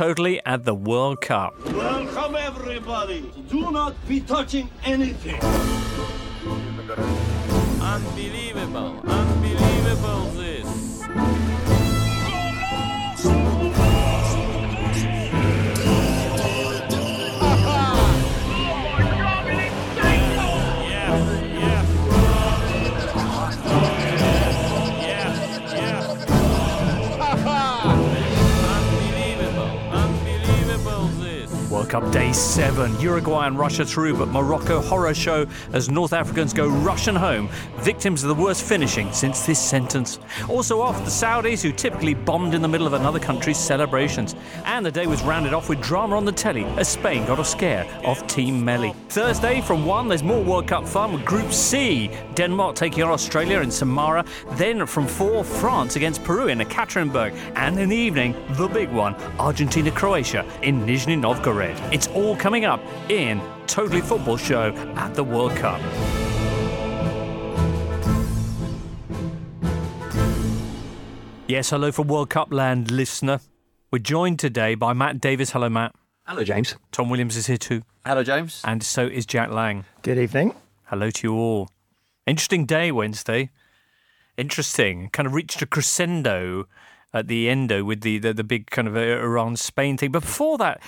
totally at the World Cup. Welcome, everybody. Do not be touching anything. Unbelievable, unbelievable this. Cup Day 7. Uruguay and Russia through, but Morocco horror show as North Africans go Russian home, victims of the worst finishing since this sentence. Also off, the Saudis, who typically bombed in the middle of another country's celebrations. And the day was rounded off with drama on the telly as Spain got a scare of Team Melli. Thursday from 1, there's more World Cup fun with Group C. Denmark taking on Australia in Samara. Then from 4, France against Peru in Ekaterinburg. And in the evening, the big one, Argentina Croatia in Nizhny Novgorod. It's all coming up in Totally Football Show at the World Cup. Yes, hello from World Cup land, listener. We're joined today by Matt Davis. Hello, Matt. Hello, James. Tom Williams is here too. Hello, James. And so is Jack Lang. Good evening. Hello to you all. Interesting day, Wednesday. Interesting. Kind of reached a crescendo at the endo with the, the, the big kind of uh, Iran Spain thing. But before that,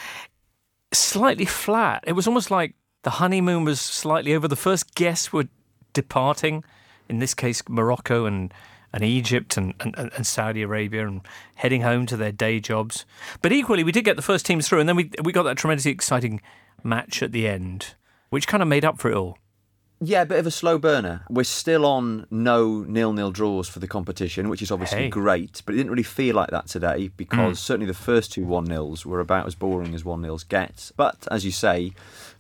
slightly flat. It was almost like the honeymoon was slightly over. The first guests were departing, in this case, Morocco and, and Egypt and, and, and Saudi Arabia, and heading home to their day jobs. But equally, we did get the first teams through, and then we, we got that tremendously exciting match at the end, which kind of made up for it all. Yeah, a bit of a slow burner. We're still on no nil-nil draws for the competition, which is obviously Hey. great, but it didn't really feel like that today because Mm. certainly the first two one-nils were about as boring as one-nils get. But as you say,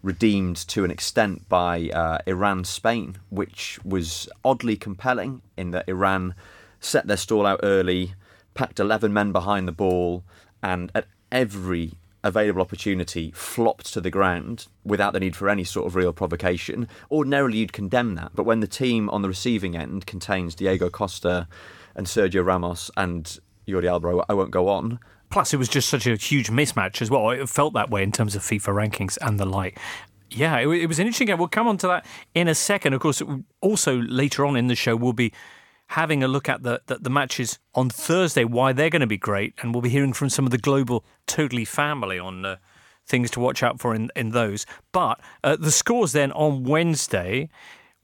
redeemed to an extent by uh, Iran-Spain, which was oddly compelling in that Iran set their stall out early, packed 11 men behind the ball, and at every available opportunity flopped to the ground without the need for any sort of real provocation. Ordinarily, you'd condemn that, but when the team on the receiving end contains Diego Costa and Sergio Ramos and Jordi Alba, I won't go on. Plus, it was just such a huge mismatch as well. It felt that way in terms of FIFA rankings and the like. Yeah, it, it was an interesting game. We'll come on to that in a second. Of course, also later on in the show, we'll be having a look at the, the, the matches on Thursday, why they're going to be great, and we'll be hearing from some of the global Totally family on uh, things to watch out for in, in those. But uh, the scores then on Wednesday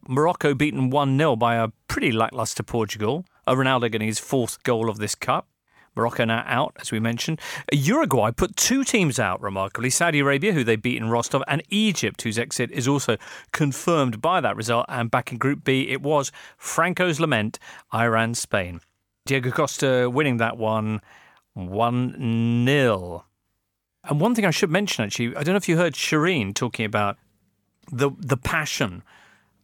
Morocco beaten 1 0 by a pretty lackluster Portugal. Uh, Ronaldo getting his fourth goal of this cup. Morocco now out, as we mentioned. Uruguay put two teams out, remarkably Saudi Arabia, who they beat in Rostov, and Egypt, whose exit is also confirmed by that result. And back in Group B, it was Franco's lament, Iran Spain. Diego Costa winning that one 1 0. And one thing I should mention, actually, I don't know if you heard Shireen talking about the the passion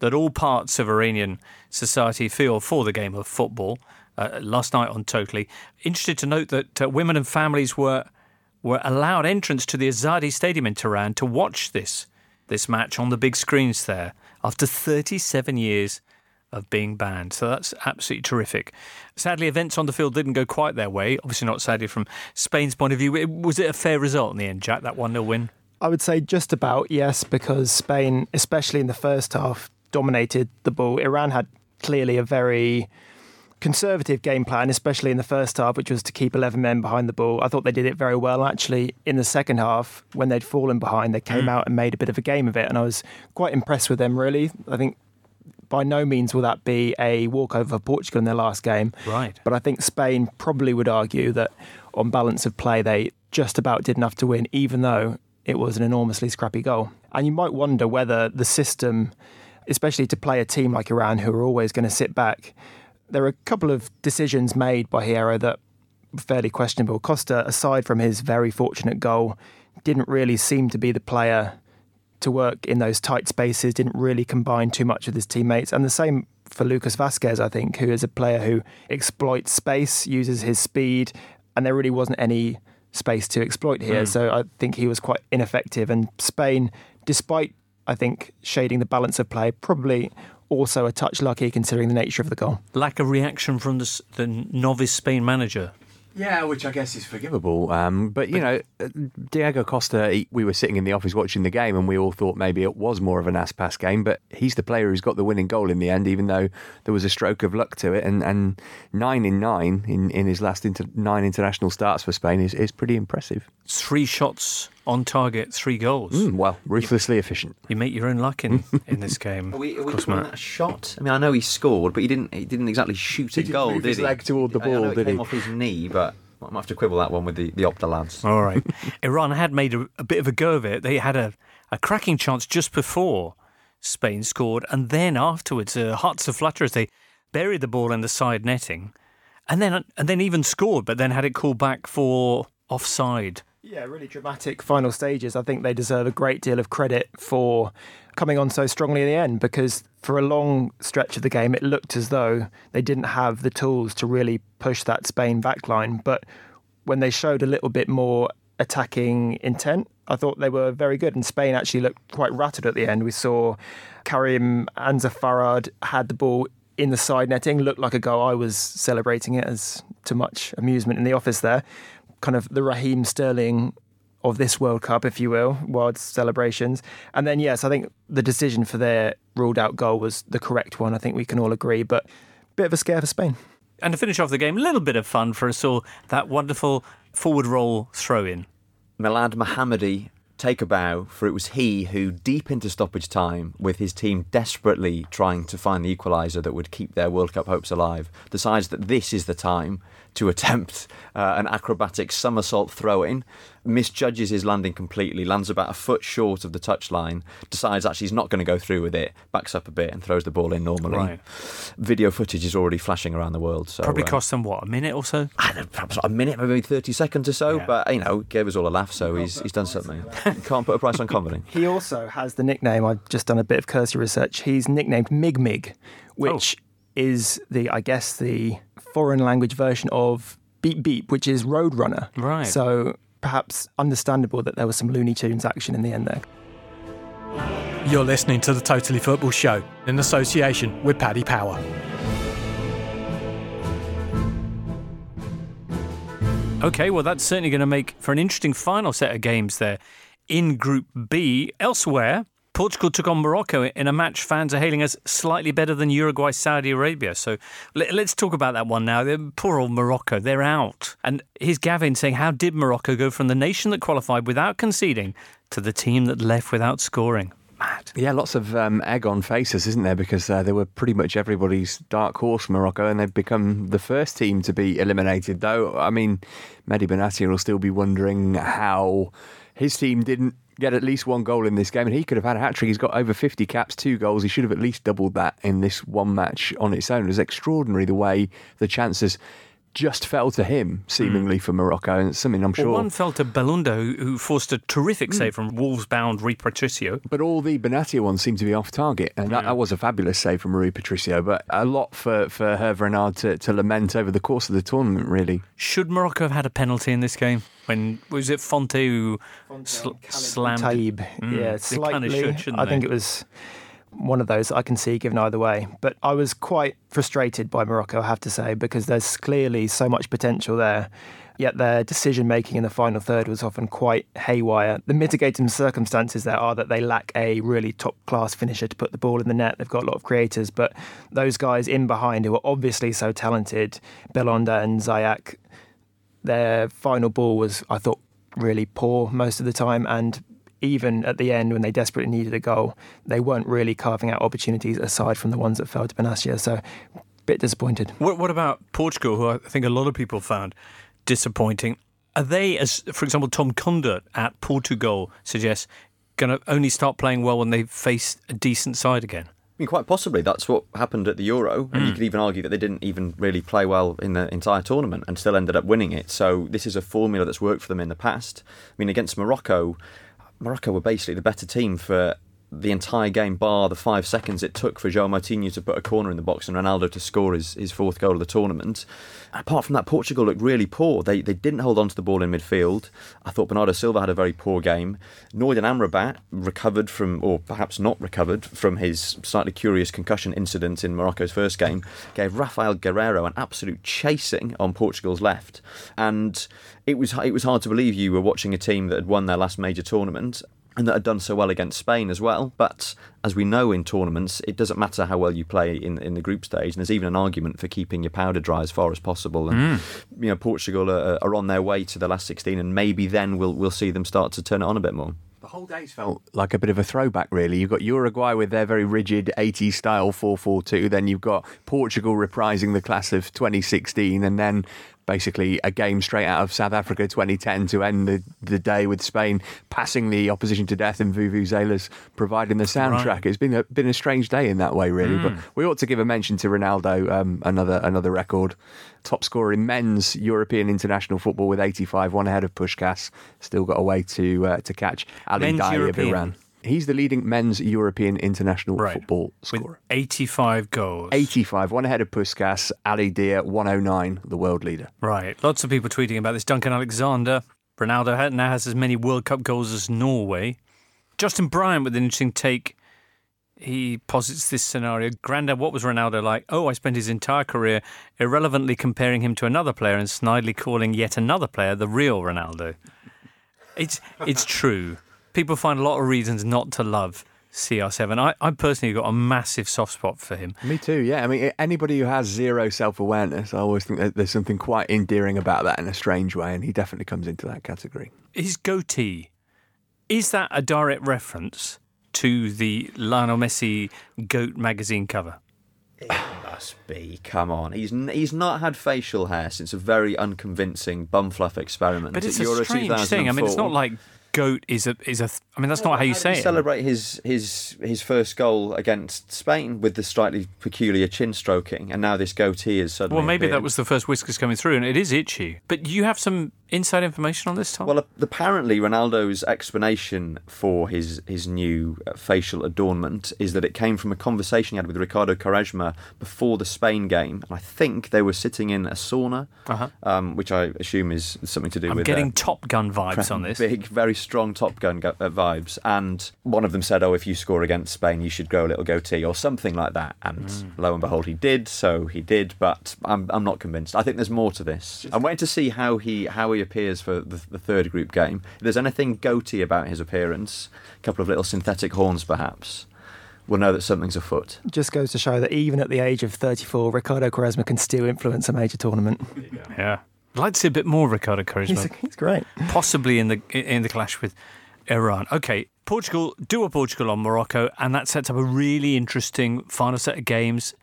that all parts of Iranian society feel for the game of football. Uh, last night on Totally, interested to note that uh, women and families were were allowed entrance to the Azadi Stadium in Tehran to watch this this match on the big screens there after 37 years of being banned. So that's absolutely terrific. Sadly, events on the field didn't go quite their way. Obviously, not sadly from Spain's point of view. Was it a fair result in the end, Jack? That one 0 win. I would say just about yes, because Spain, especially in the first half, dominated the ball. Iran had clearly a very conservative game plan, especially in the first half, which was to keep 11 men behind the ball. I thought they did it very well. Actually, in the second half, when they'd fallen behind, they came hmm. out and made a bit of a game of it. And I was quite impressed with them, really. I think by no means will that be a walkover for Portugal in their last game. Right. But I think Spain probably would argue that on balance of play, they just about did enough to win, even though it was an enormously scrappy goal. And you might wonder whether the system, especially to play a team like Iran, who are always going to sit back, there are a couple of decisions made by Hierro that were fairly questionable. Costa, aside from his very fortunate goal, didn't really seem to be the player to work in those tight spaces, didn't really combine too much with his teammates. And the same for Lucas Vasquez, I think, who is a player who exploits space, uses his speed, and there really wasn't any space to exploit here. Mm. So I think he was quite ineffective. And Spain, despite, I think, shading the balance of play, probably also a touch lucky considering the nature of the goal. Lack of reaction from the, the novice Spain manager. Yeah, which I guess is forgivable. Um, but you know, uh, Diego Costa. He, we were sitting in the office watching the game, and we all thought maybe it was more of an ass-pass game. But he's the player who's got the winning goal in the end, even though there was a stroke of luck to it. And, and nine in nine in, in his last inter, nine international starts for Spain is, is pretty impressive. Three shots on target, three goals. Mm, well, ruthlessly efficient. You make your own luck in, in this game. Are we, are we Of course, calling Matt. that a shot? I mean, I know he scored, but he didn't. He didn't exactly shoot He a didn't goal, move did his he? leg toward the I- I know ball, it did came he? off his knee, but I might have to quibble that one with the the Opta lads. All right. Iran had made a, a bit of a go of it. They had a, a cracking chance just before Spain scored, and then afterwards, uh, hearts of flutter as they buried the ball in the side netting, and then and then even scored, but then had it called back for offside. Yeah, really dramatic final stages. I think they deserve a great deal of credit for coming on so strongly in the end because for a long stretch of the game, it looked as though they didn't have the tools to really push that Spain backline. But when they showed a little bit more attacking intent, I thought they were very good. And Spain actually looked quite rattled at the end. We saw Karim Ansarifard had the ball in the side netting, looked like a goal. I was celebrating it as to much amusement in the office there. Kind of the Raheem Sterling of this World Cup, if you will, wild celebrations. And then, yes, I think the decision for their ruled out goal was the correct one. I think we can all agree. But bit of a scare for Spain. And to finish off the game, a little bit of fun for us all. That wonderful forward roll throw in. Milad Mohammadi take a bow, for it was he who, deep into stoppage time, with his team desperately trying to find the equaliser that would keep their World Cup hopes alive, decides that this is the time to attempt uh, an acrobatic somersault throw in, misjudges his landing completely, lands about a foot short of the touchline, decides actually he's not going to go through with it, backs up a bit and throws the ball in normally. Right. Video footage is already flashing around the world. So, Probably uh, cost them, what, a minute or so? I don't know, perhaps a minute, maybe 30 seconds or so, Yeah. but you know, gave us all a laugh, so he's, he's done something. Can't put a price on comedy. He also has the nickname. I've just done a bit of cursory research. He's nicknamed Mig Mig, which is the, I guess, the foreign language version of Beep Beep, which is Roadrunner. Right. So perhaps understandable that there was some Looney Tunes action in the end there. You're listening to the Totally Football Show in association with Paddy Power. Okay, well, that's certainly going to make for an interesting final set of games there in Group B. Elsewhere, Portugal took on Morocco in a match fans are hailing as slightly better than Uruguay Saudi Arabia. So let, us talk about that one now. Poor old Morocco, they're out. And here's Gavin saying, How did Morocco go from the nation that qualified without conceding to the team that left without scoring? Mad. Yeah, lots of um, egg on faces, isn't there? Because uh, they were pretty much everybody's dark horse, Morocco, and they've become the first team to be eliminated. Though, I mean, Mehdi Benatia will still be wondering how his team didn't get at least one goal in this game, and he could have had a hat trick. He's got over 50 caps, two goals. He should have at least doubled that in this one match on its own. It was extraordinary the way the chances just fell to him, seemingly for Morocco, and it's something I'm Well, sure. one fell to Belhanda, who, who forced a terrific save from Wolves bound Rui Patricio. But all the Benatia ones seem to be off target, and that, that was a fabulous save from Rui Patricio. But a lot for for Hervé Renard to, to lament over the course of the tournament, really. Should Morocco have had a penalty in this game? When was it Fonte who sl- slammed? Taib, Mm, yeah, slightly. kinda should, shouldn't I think it was one of those I can see given either way. But I was quite frustrated by Morocco, I have to say, because there's clearly so much potential there. Yet their decision making in the final third was often quite haywire. The mitigating circumstances there are that they lack a really top class finisher to put the ball in the net. They've got a lot of creators, but those guys in behind who are obviously so talented, Belhanda and Ziyech, their final ball was, I thought, really poor most of the time. And even at the end, when they desperately needed a goal, they weren't really carving out opportunities aside from the ones that fell to Benatia. So, a bit disappointed. What, what about Portugal, who I think a lot of people found disappointing? Are they, as for example, Tom Kundert at Portugal suggests, going to only start playing well when they face a decent side again? I mean, quite possibly that's what happened at the Euro, and you mm. could even argue that they didn't even really play well in the entire tournament and still ended up winning it. So this is a formula that's worked for them in the past. I mean, against Morocco, Morocco were basically the better team for the entire game, bar the five seconds it took for João Moutinho to put a corner in the box and Ronaldo to score his, his fourth goal of the tournament. Apart from that, Portugal looked really poor. They they didn't hold on to the ball in midfield. I thought Bernardo Silva had a very poor game. Nordin Amrabat recovered from, or perhaps not recovered, from his slightly curious concussion incident in Morocco's first game, gave Rafael Guerreiro an absolute chasing on Portugal's left. And it was it was hard to believe you were watching a team that had won their last major tournament and that had done so well against Spain as well. But as we know in tournaments, it doesn't matter how well you play in in the group stage. And there's even an argument for keeping your powder dry as far as possible. And hmm. you know, Portugal are, are on their way to the last 16, and maybe then we'll we'll see them start to turn it on a bit more. The whole day's felt like a bit of a throwback, really. You've got Uruguay with their very rigid 80s style 4 4 2. Then you've got Portugal reprising the class of 2016. And then basically a game straight out of South Africa 2010 to end the, the day with Spain passing the opposition to death and Vuvuzelas providing the soundtrack. Right. It's been a, been a strange day in that way, really. But we ought to give a mention to Ronaldo, um, another, another record. Top scorer in men's European international football with 85, one ahead of Puskas. Still got a way to, uh, to catch Ali Men's Dai of Iran. He's the leading men's European international Right. football With scorer. 85 goals. 85, one ahead of Puskas, Ali Daei, 109, the world leader. Right. Lots of people tweeting about this. Duncan Alexander. Ronaldo now has as many World Cup goals as Norway. Justin Bryant with an interesting take. He posits this scenario. Grandad, what was Ronaldo like? Oh, I spent his entire career irrelevantly comparing him to another player and snidely calling yet another player the real Ronaldo. It's it's true. People find a lot of reasons not to love CR7. I, I personally got a massive soft spot for him. Me too, yeah. I mean, anybody who has zero self awareness, I always think that there's something quite endearing about that in a strange way, and he definitely comes into that category. his goatee is that a direct reference to the Lionel Messi goat magazine cover? It must be. Come on. He's n- he's not had facial hair since a very unconvincing bumfluff experiment. But it's a Euro strange thing. I mean, it's not like goat is a is a. I mean, that's not how you say he it. Celebrate his his his first goal against Spain with the slightly peculiar chin stroking, and now this goatee is suddenly. Well, maybe that was the first whiskers coming through, and it is itchy. But you have some inside information on this, Tom? Well, apparently Ronaldo's explanation for his his new uh, facial adornment is that it came from a conversation he had with Ricardo Quaresma before the Spain game, and I think they were sitting in a sauna, Uh-huh. um, which I assume is something to do I'm with. getting uh, Top Gun vibes on this. Big, very strong Top Gun go- uh, vibes. And one of them said, "Oh, if you score against Spain, you should grow a little goatee or something like that." And Mm. lo and behold, he did. So he did. But I'm, I'm not convinced. I think there's more to this. I'm waiting to see how he how he appears for the, the third group game. If there's anything goatee about his appearance, a couple of little synthetic horns, perhaps. We'll know that something's afoot. Just goes to show that even at the age of 34, Ricardo Quaresma can still influence a major tournament. Yeah, I'd like to see a bit more Ricardo Quaresma. He's, he's great. possibly in the in the clash with Iran. Okay, Portugal do a Portugal on Morocco, and that sets up a really interesting final set of games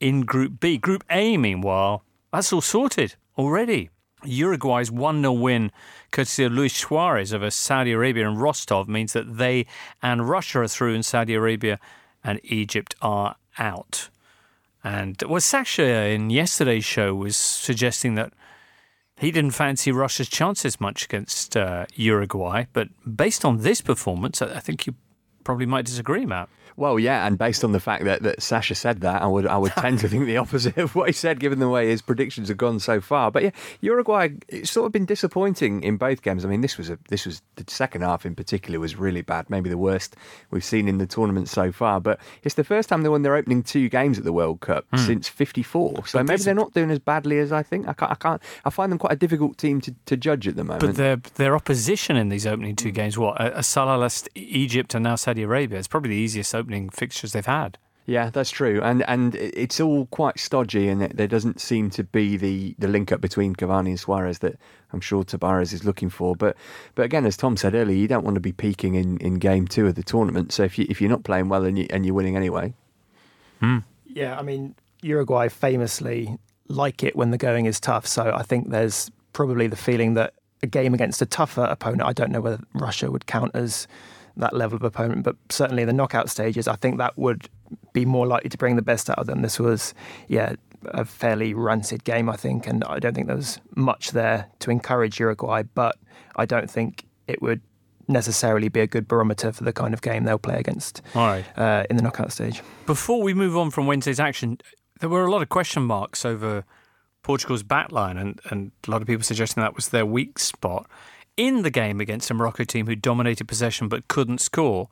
in Group B. Group A, meanwhile, that's all sorted already. Uruguay's 1 0 win, courtesy of Luis Suarez over Saudi Arabia and Rostov, means that they and Russia are through, and Saudi Arabia and Egypt are out. And well, Sasha in yesterday's show was suggesting that he didn't fancy Russia's chances much against uh, Uruguay, but based on this performance, I I think you probably might disagree, Matt. Well, yeah, and based on the fact that, that Sasha said that, I would I would tend to think the opposite of what he said, given the way his predictions have gone so far. But yeah, Uruguay it's sort of been disappointing in both games. I mean, this was a this was the second half in particular was really bad, maybe the worst we've seen in the tournament so far. But it's the first time they won their opening two games at the World Cup hmm. since '54. So But maybe they're not doing as badly as I think. I can't. I can't. I find them quite a difficult team to, to judge at the moment. But their their opposition in these opening two hmm. games, what a, a Egypt and now Saudi Arabia, it's probably the easiest opening fixtures they've had. Yeah, that's true, and and it's all quite stodgy, and there doesn't seem to be the, the link up between Cavani and Suarez that I'm sure Tabarez is looking for. But but again, as Tom said earlier, you don't want to be peaking in, in game two of the tournament. So if you if you're not playing well and you and you're winning anyway, hmm. Yeah, I mean, Uruguay famously like it when the going is tough. So I think there's probably the feeling that a game against a tougher opponent, I don't know whether Russia would count as that level of opponent, but certainly the knockout stages, I think that would be more likely to bring the best out of them. This was, yeah, a fairly rancid game, I think, and I don't think there was much there to encourage Uruguay, but I don't think it would necessarily be a good barometer for the kind of game they'll play against right. uh, in the knockout stage. Before we move on from Wednesday's action, there were a lot of question marks over Portugal's backline, and, and a lot of people suggesting that was their weak spot. In the game against a Morocco team who dominated possession but couldn't score,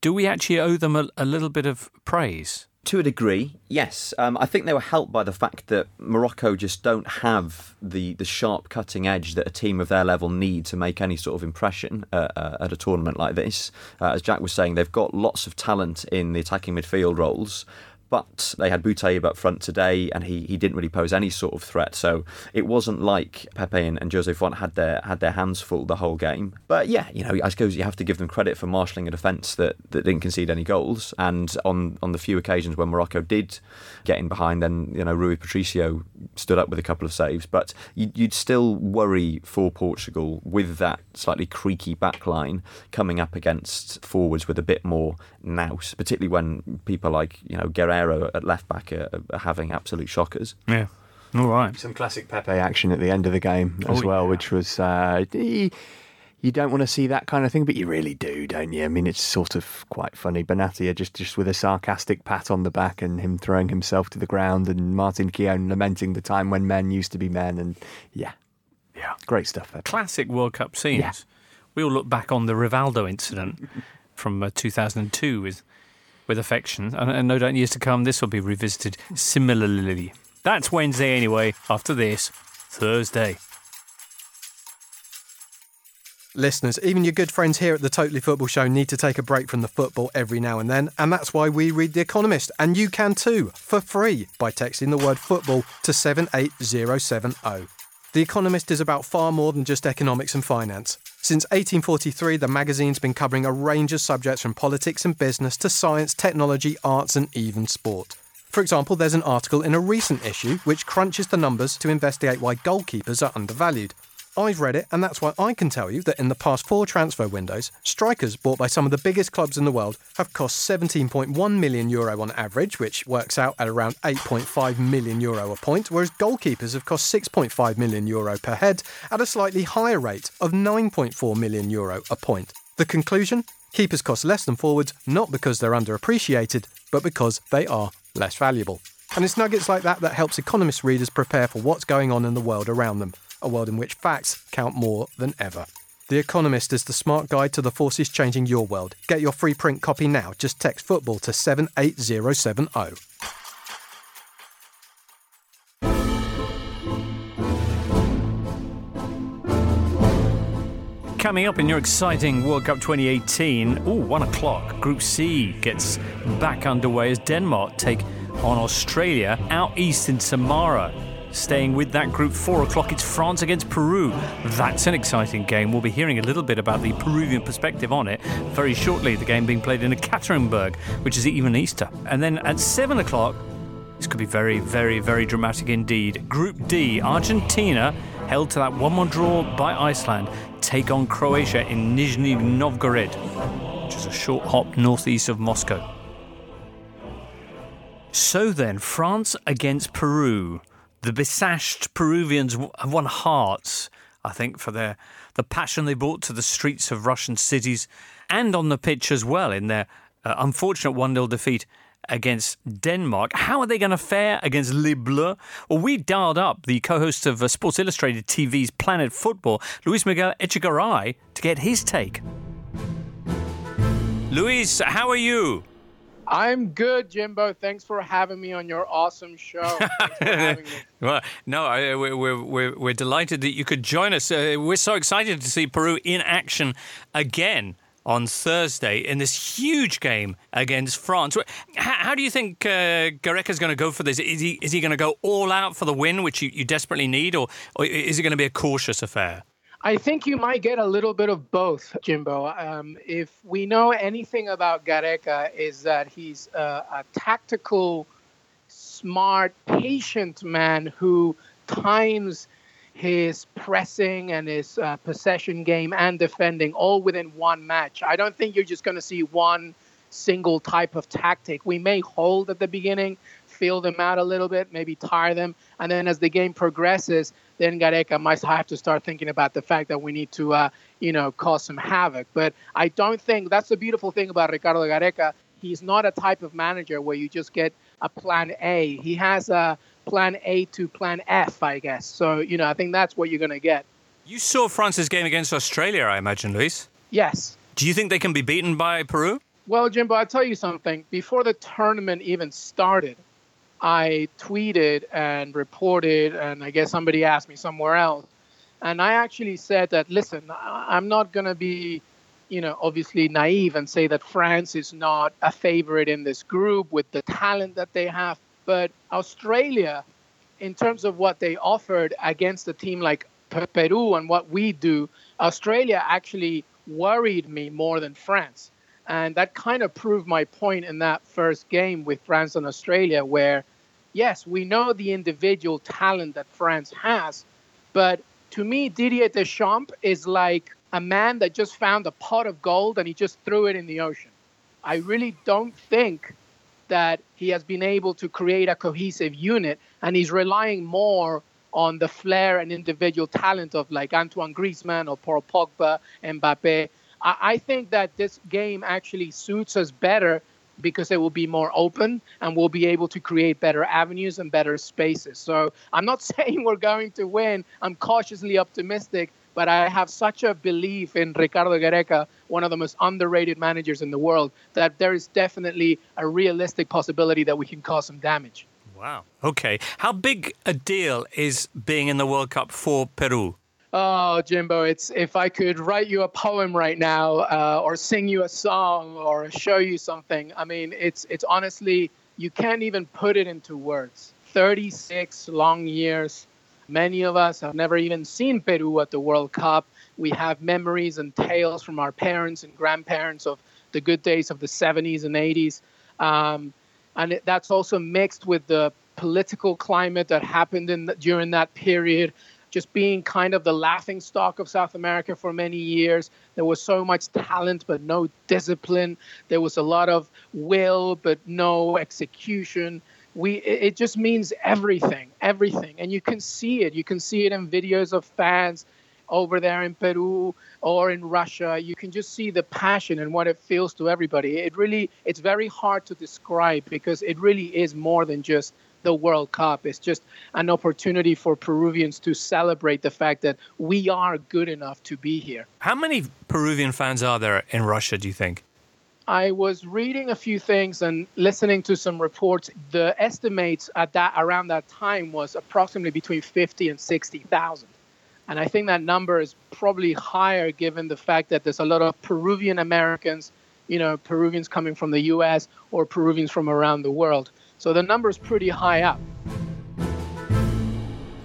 do we actually owe them a, a little bit of praise? To a degree, yes. Um, I think they were helped by the fact that Morocco just don't have the, the sharp cutting edge that a team of their level need to make any sort of impression uh, uh, at a tournament like this. Uh, as Jack was saying, they've got lots of talent in the attacking midfield roles. But they had Boutayeb up front today, and he, he didn't really pose any sort of threat. So it wasn't like Pepe and, and Jose Fonte had their had their hands full the whole game. But yeah, you know, I suppose you have to give them credit for marshalling a defence that, that didn't concede any goals. And on on the few occasions when Morocco did get in behind, then you know Rui Patricio stood up with a couple of saves. But you'd, you'd still worry for Portugal with that slightly creaky back line coming up against forwards with a bit more nous, particularly when people like you know Guerreiro at left back are, are having absolute shockers. Yeah. All right. Some classic Pepe action at the end of the game as Oh, well, yeah. which was. Uh, you don't want to see that kind of thing, but you really do, don't you? I mean, it's sort of quite funny. Benatia just, just with a sarcastic pat on the back and him throwing himself to the ground, and Martin Keown lamenting the time when men used to be men. And yeah, Yeah. great stuff. Pepe. Classic World Cup scenes. Yeah. We all look back on the Rivaldo incident from uh, 2002 with with affection, and, and no doubt in years to come this will be revisited similarly. That's Wednesday anyway. After this, Thursday. Listeners, even your good friends here at the Totally Football Show need to take a break from the football every now and then, and that's why we read The Economist, and you can too, for free, by texting the word football to 78070. The Economist is about far more than just economics and finance. Since 1843, the magazine's been covering a range of subjects from politics and business to science, technology, arts, and even sport. For example, there's an article in a recent issue which crunches the numbers to investigate why goalkeepers are undervalued. I've read it, and that's why I can tell you that in the past four transfer windows, strikers bought by some of the biggest clubs in the world have cost 17.1 million euro on average, which works out at around 8.5 million euro a point, whereas goalkeepers have cost 6.5 million euro per head at a slightly higher rate of 9.4 million euro a point. The conclusion? Keepers cost less than forwards, not because they're underappreciated, but because they are less valuable. And it's nuggets like that that helps Economist readers prepare for what's going on in the world around them, a world in which facts count more than ever. The Economist is the smart guide to the forces changing your world. Get your free print copy now. Just text football to 78070. Coming up in your exciting World Cup 2018, ooh, one o'clock, Group C gets back underway as Denmark take on Australia out east in Samara. Staying with that group, four o'clock, it's France against Peru. That's an exciting game. We'll be hearing a little bit about the Peruvian perspective on it very shortly. The game being played in Ekaterinburg, which is even Easter. And then at seven o'clock, this could be very, very, very dramatic indeed. Group D, Argentina, held to that 1 1 draw by Iceland, take on Croatia in Nizhny Novgorod, which is a short hop northeast of Moscow. So then, France against Peru. The besashed Peruvians have won hearts, I think, for their the passion they brought to the streets of Russian cities and on the pitch as well in their uh, unfortunate 1 0 defeat against Denmark. How are they going to fare against Les Bleus? Well, we dialed up the co host of uh, Sports Illustrated TV's Planet Football, Luis Miguel Echegaray, to get his take. Luis, how are you? I'm good, Jimbo. Thanks for having me on your awesome show. For having me. Well, no, I, uh, we're, we're, we're, we're delighted that you could join us. Uh, we're so excited to see Peru in action again on Thursday in this huge game against France. How, how do you think uh, Gareca's going to go for this? Is he, is he going to go all out for the win, which you, you desperately need, or, or is it going to be a cautious affair? I think you might get a little bit of both, Jimbo. Um, if we know anything about Gareca, is that he's uh, a tactical, smart, patient man who times his pressing and his uh, possession game and defending all within one match. I don't think you're just going to see one single type of tactic. We may hold at the beginning, feel them out a little bit, maybe tire them, and then as the game progresses, then Gareca might have to start thinking about the fact that we need to, uh, you know, cause some havoc. But I don't think that's the beautiful thing about Ricardo Gareca. He's not a type of manager where you just get a plan A. He has a plan A to plan F, I guess. So, you know, I think that's what you're going to get. You saw France's game against Australia, I imagine, Luis. Yes. Do you think they can be beaten by Peru? Well, Jimbo, I'll tell you something. Before the tournament even started, I tweeted and reported, and I guess somebody asked me somewhere else. And I actually said that, listen, I'm not going to be, you know, obviously naive and say that France is not a favorite in this group with the talent that they have. But Australia, in terms of what they offered against a team like Peru and what we do, Australia actually worried me more than France. And that kind of proved my point in that first game with France and Australia, where, yes, we know the individual talent that France has, but to me, Didier Deschamps is like a man that just found a pot of gold and he just threw it in the ocean. I really don't think that he has been able to create a cohesive unit, and he's relying more on the flair and individual talent of like Antoine Griezmann or Paul Pogba, Mbappe. I, I think that this game actually suits us better because it will be more open and we'll be able to create better avenues and better spaces. So I'm not saying we're going to win. I'm cautiously optimistic, but I have such a belief in Ricardo Gareca, one of the most underrated managers in the world, that there is definitely a realistic possibility that we can cause some damage. Wow. Okay. How big a deal is being in the World Cup for Peru? Oh, Jimbo, it's if I could write you a poem right now, uh, or sing you a song, or show you something. I mean, it's it's honestly you can't even put it into words. Thirty-six long years. Many of us have never even seen Peru at the World Cup. We have memories and tales from our parents and grandparents of the good days of the 70s and 80s. Um, and it, that's also mixed with the political climate that happened in the, during that period just being kind of the laughing stock of South America for many years. There was so much talent, but no discipline. There was a lot of will, but no execution. We, it just means everything, everything. And you can see it. You can see it in videos of fans over there in Peru or in Russia. You can just see the passion and what it feels to everybody. It really, it's very hard to describe because it really is more than just the World Cup. It's just an opportunity for Peruvians to celebrate the fact that we are good enough to be here. How many Peruvian fans are there in Russia, do you think? I was reading a few things and listening to some reports. The estimates at that around that time was approximately between 50 and 60,000. And I think that number is probably higher given the fact that there's a lot of Peruvian Americans, you know, Peruvians coming from the US or Peruvians from around the world. So the number is pretty high up.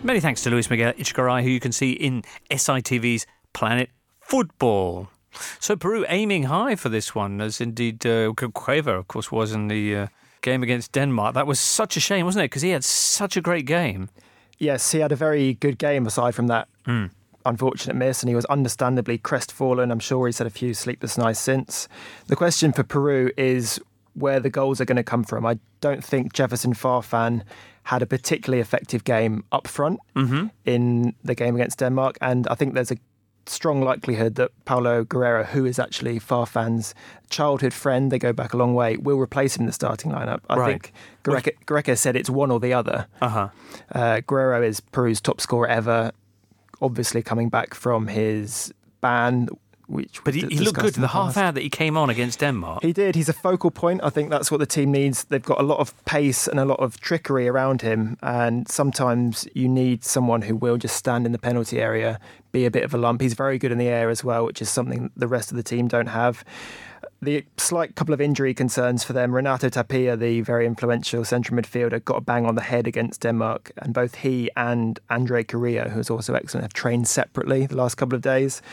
Many thanks to Luis Miguel Echegaray, who you can see in SITV's Planet Football. So Peru aiming high for this one, as indeed uh, Cueva, of course, was in the uh, game against Denmark. That was such a shame, wasn't it? Because he had such a great game. Yes, he had a very good game aside from that Mm. unfortunate miss, and he was understandably crestfallen. I'm sure he's had a few sleepless nights since. The question for Peru is where the goals are going to come from. I don't think Jefferson Farfan had a particularly effective game up front in the game against Denmark, and I think there's a strong likelihood that Paolo Guerrero, who is actually Farfan's childhood friend, they go back a long way, will replace him in the starting lineup. I Right. think Gareca said it's one or the other. Uh-huh. Uh, Guerrero is Peru's top scorer ever, obviously coming back from his ban, which But he, he looked good in the half hour that he came on against Denmark. He did. He's a focal point. I think that's what the team needs. They've got a lot of pace and a lot of trickery around him. And sometimes you need someone who will just stand in the penalty area, be a bit of a lump. He's very good in the air as well, which is something the rest of the team don't have. The slight couple of injury concerns for them. Renato Tapia, the very influential central midfielder, got a bang on the head against Denmark. And both he and Andre Carrillo, who's also excellent, have trained separately the last couple of days.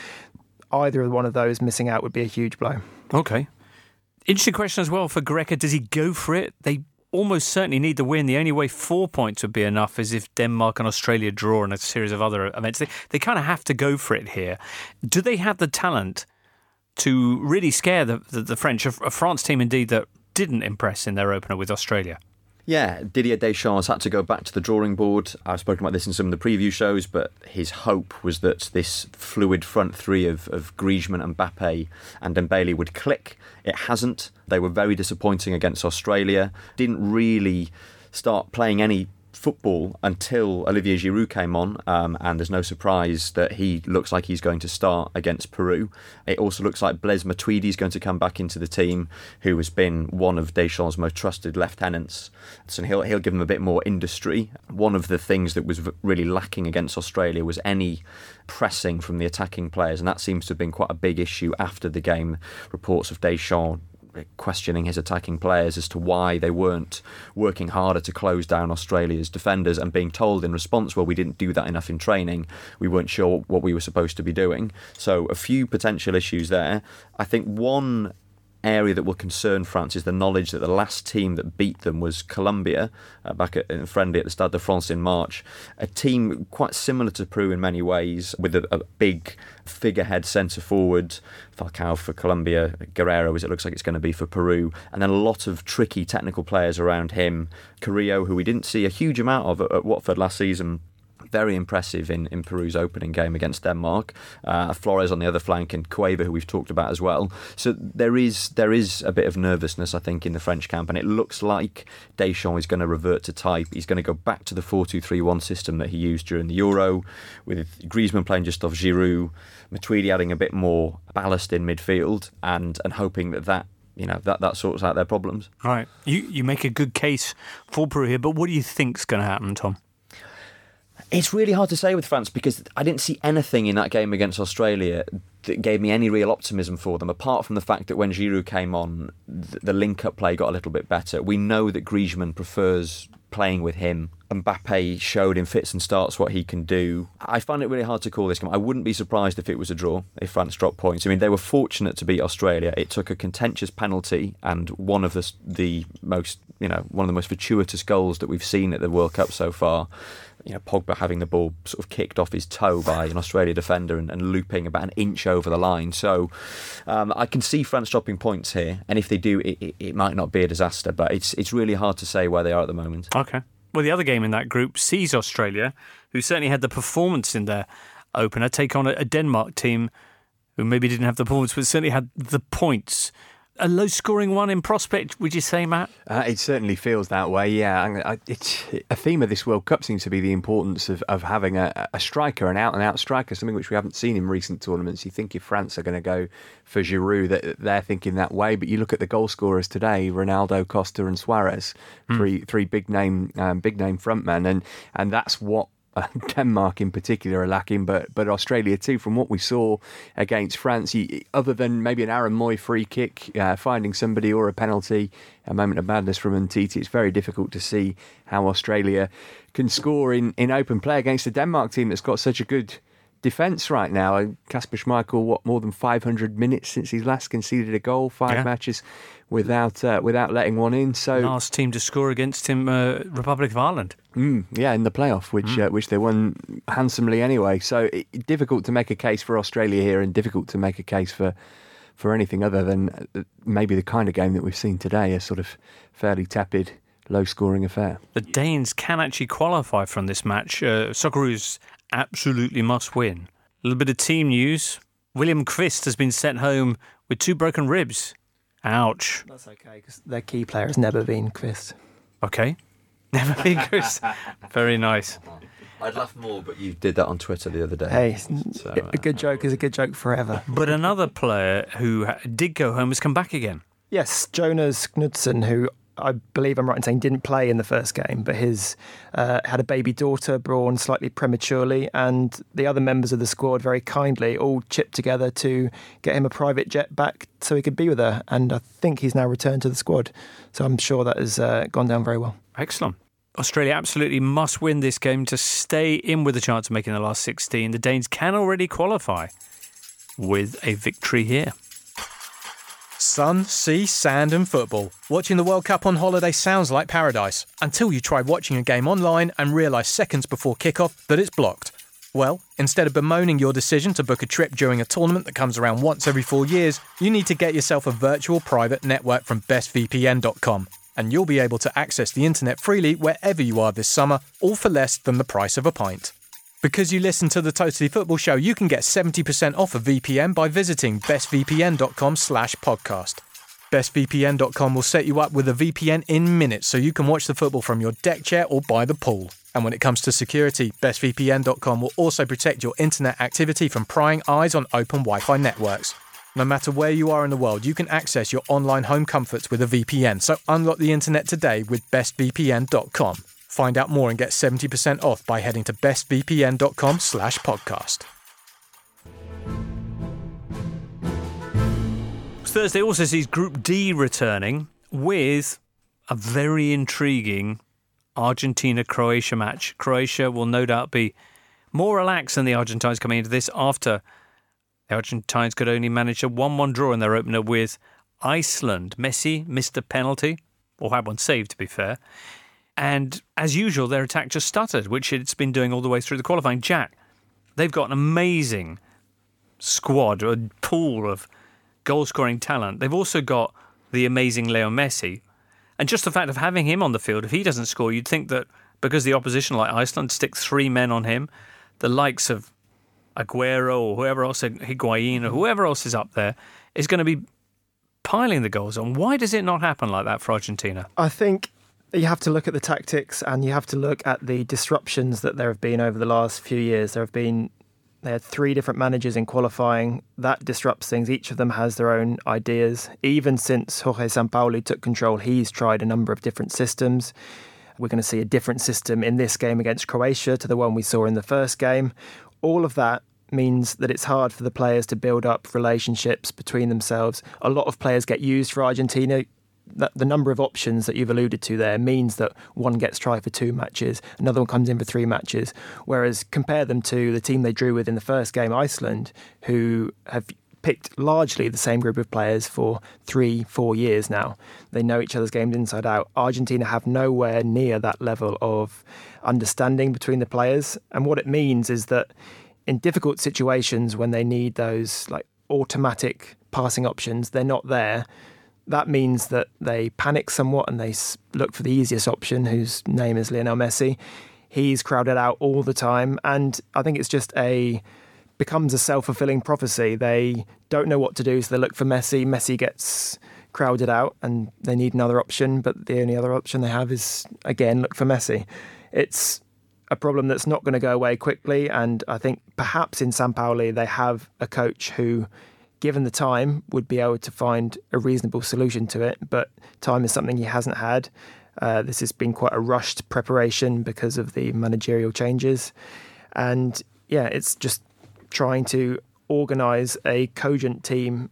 Either one of those missing out would be a huge blow. Okay. Interesting question as well for Gareca. Does he go for it? They almost certainly need the win. The only way four points would be enough is if Denmark and Australia draw in a series of other events. They, they kind of have to go for it here. Do they have the talent to really scare the, the, the French, a France team indeed that didn't impress in their opener with Australia. Yeah, Didier Deschamps had to go back to the drawing board. I've spoken about this in some of the preview shows, but his hope was that this fluid front three of, of Griezmann and Mbappe and Dembele would click. It hasn't. They were very disappointing against Australia. Didn't really start playing any football until Olivier Giroud came on, um, and there's no surprise that he looks like he's going to start against Peru. It also looks like Blaise Matuidi is going to come back into the team, who has been one of Deschamps' most trusted lieutenants. So he'll he'll give them a bit more industry. One of the things that was really lacking against Australia was any pressing from the attacking players, and that seems to have been quite a big issue after the game. Reports of Deschamps questioning his attacking players as to why they weren't working harder to close down Australia's defenders and being told in response, well, we didn't do that enough in training. We weren't sure what we were supposed to be doing. So, a few potential issues there. I think one area that will concern France is the knowledge that the last team that beat them was Colombia uh, back at in friendly at the Stade de France in March. A team quite similar to Peru in many ways, with a, a big figurehead centre forward, Falcao for Colombia, Guerrero as it looks like it's going to be for Peru, and then a lot of tricky technical players around him. Carrillo, who we didn't see a huge amount of at, at Watford last season very impressive in, in Peru's opening game against Denmark. Uh, Flores on the other flank and Cueva, who we've talked about as well. So there is there is a bit of nervousness, I think, in the French camp, and it looks like Deschamps is going to revert to type. He's going to go back to the 4-2-3-1 system that he used during the Euro, with Griezmann playing just off Giroud, Matuidi adding a bit more ballast in midfield, and and hoping that that you know that that sorts out their problems. Right. You you make a good case for Peru here, but what do you think's going to happen, Tom? It's really hard to say with France because I didn't see anything in that game against Australia that gave me any real optimism for them, apart from the fact that when Giroud came on, the link up play got a little bit better. We know that Griezmann prefers playing with him. Mbappe showed in fits and starts what he can do. I find it really hard to call this game. I wouldn't be surprised if it was a draw, if France dropped points. I mean, they were fortunate to beat Australia. It took a contentious penalty and one of the, the most, you know, one of the most fortuitous goals that we've seen at the World Cup so far you know, Pogba having the ball sort of kicked off his toe by an Australia defender and, and looping about an inch over the line. So um, I can see France dropping points here, and if they do, it, it, it, might not be a disaster. But it's it's really hard to say where they are at the moment. Okay. Well, the other game in that group sees Australia, who certainly had the performance in their opener, take on a, a Denmark team who maybe didn't have the performance, but certainly had the points a low scoring one in prospect, would you say, Matt? Uh, it certainly feels that way, yeah. I, it's, a theme of this World Cup seems to be the importance of, of having a, a striker, an out and out striker, something which we haven't seen in recent tournaments. You think if France are going to go for Giroud, that they're thinking that way, but you look at the goal scorers today Ronaldo, Costa, and Suarez, mm. three, three big name, um, big name frontmen, and, and that's what Denmark in particular are lacking, but but Australia too. From what we saw against France, other than maybe an Aaron Mooy free kick, uh, finding somebody or a penalty, a moment of madness from Umtiti, it's very difficult to see how Australia can score in, in open play against a Denmark team that's got such a good defence right now. Kasper Schmeichel, what more than 500 minutes since he's last conceded a goal, five yeah. matches without uh, without letting one in. So last team to score against him, uh, Republic of Ireland. Mm, yeah, in the playoff, which mm. uh, which they won handsomely anyway. So it, difficult to make a case for Australia here, and difficult to make a case for for anything other than uh, maybe the kind of game that we've seen today, a sort of fairly tepid. Low scoring affair. The Danes can actually qualify from this match. Uh, Socceroos absolutely must win. A little bit of team news. William Kvist has been sent home with two broken ribs. Ouch. That's okay because their key player has never been Chris. Okay. Never been Chris. Very nice. I'd laugh more, but you did that on Twitter the other day. Hey, so, uh, a good joke is a good joke forever. But another player who did go home has come back again. Yes, Jonas Knudsen, who I believe I'm right in saying didn't play in the first game, but his uh, had a baby daughter born slightly prematurely, and the other members of the squad very kindly all chipped together to get him a private jet back so he could be with her. And I think he's now returned to the squad, so I'm sure that has uh, gone down very well. Excellent. Australia absolutely must win this game to stay in with a chance of making the last 16. The Danes can already qualify with a victory here. Sun, sea, sand, and football. Watching the World Cup on holiday sounds like paradise until you try watching a game online and realise seconds before kickoff that it's blocked. Well, instead of bemoaning your decision to book a trip during a tournament that comes around once every four years, you need to get yourself a virtual private network from bestvpn.com. And you'll be able to access the internet freely wherever you are this summer, all for less than the price of a pint. Because you listen to the Totally Football Show, you can get 70% off a VPN by visiting bestvpn.com slash podcast. BestVPN.com will set you up with a VPN in minutes so you can watch the football from your deck chair or by the pool. And when it comes to security, BestVPN.com will also protect your internet activity from prying eyes on open Wi Fi networks. No matter where you are in the world, you can access your online home comforts with a VPN. So unlock the internet today with bestvpn.com. Find out more and get 70% off by heading to bestvpn.com slash podcast. Thursday also sees Group D returning with a very intriguing Argentina Croatia match. Croatia will no doubt be more relaxed than the Argentines coming into this after the Argentines could only manage a 1 1 draw in their opener with Iceland. Messi missed a penalty, or had one saved to be fair. And as usual, their attack just stuttered, which it's been doing all the way through the qualifying. Jack, they've got an amazing squad, a pool of goal scoring talent. They've also got the amazing Leo Messi. And just the fact of having him on the field, if he doesn't score, you'd think that because the opposition, like Iceland, stick three men on him, the likes of Aguero or whoever else, Higuain or whoever else is up there, is going to be piling the goals on. Why does it not happen like that for Argentina? I think you have to look at the tactics and you have to look at the disruptions that there have been over the last few years. There have been they had three different managers in qualifying. That disrupts things. Each of them has their own ideas. Even since Jorge Sampaoli took control, he's tried a number of different systems. We're going to see a different system in this game against Croatia to the one we saw in the first game. All of that means that it's hard for the players to build up relationships between themselves. A lot of players get used for Argentina that the number of options that you've alluded to there means that one gets tried for two matches, another one comes in for three matches. Whereas compare them to the team they drew with in the first game, Iceland, who have picked largely the same group of players for three, four years now. They know each other's games inside out. Argentina have nowhere near that level of understanding between the players. And what it means is that in difficult situations when they need those like automatic passing options, they're not there that means that they panic somewhat and they look for the easiest option, whose name is Lionel Messi. He's crowded out all the time, and I think it's just a becomes a self fulfilling prophecy. They don't know what to do, so they look for Messi. Messi gets crowded out, and they need another option, but the only other option they have is again look for Messi. It's a problem that's not going to go away quickly, and I think perhaps in Sampaoli they have a coach who given the time, would be able to find a reasonable solution to it. But time is something he hasn't had. Uh, this has been quite a rushed preparation because of the managerial changes. And yeah, it's just trying to organise a cogent team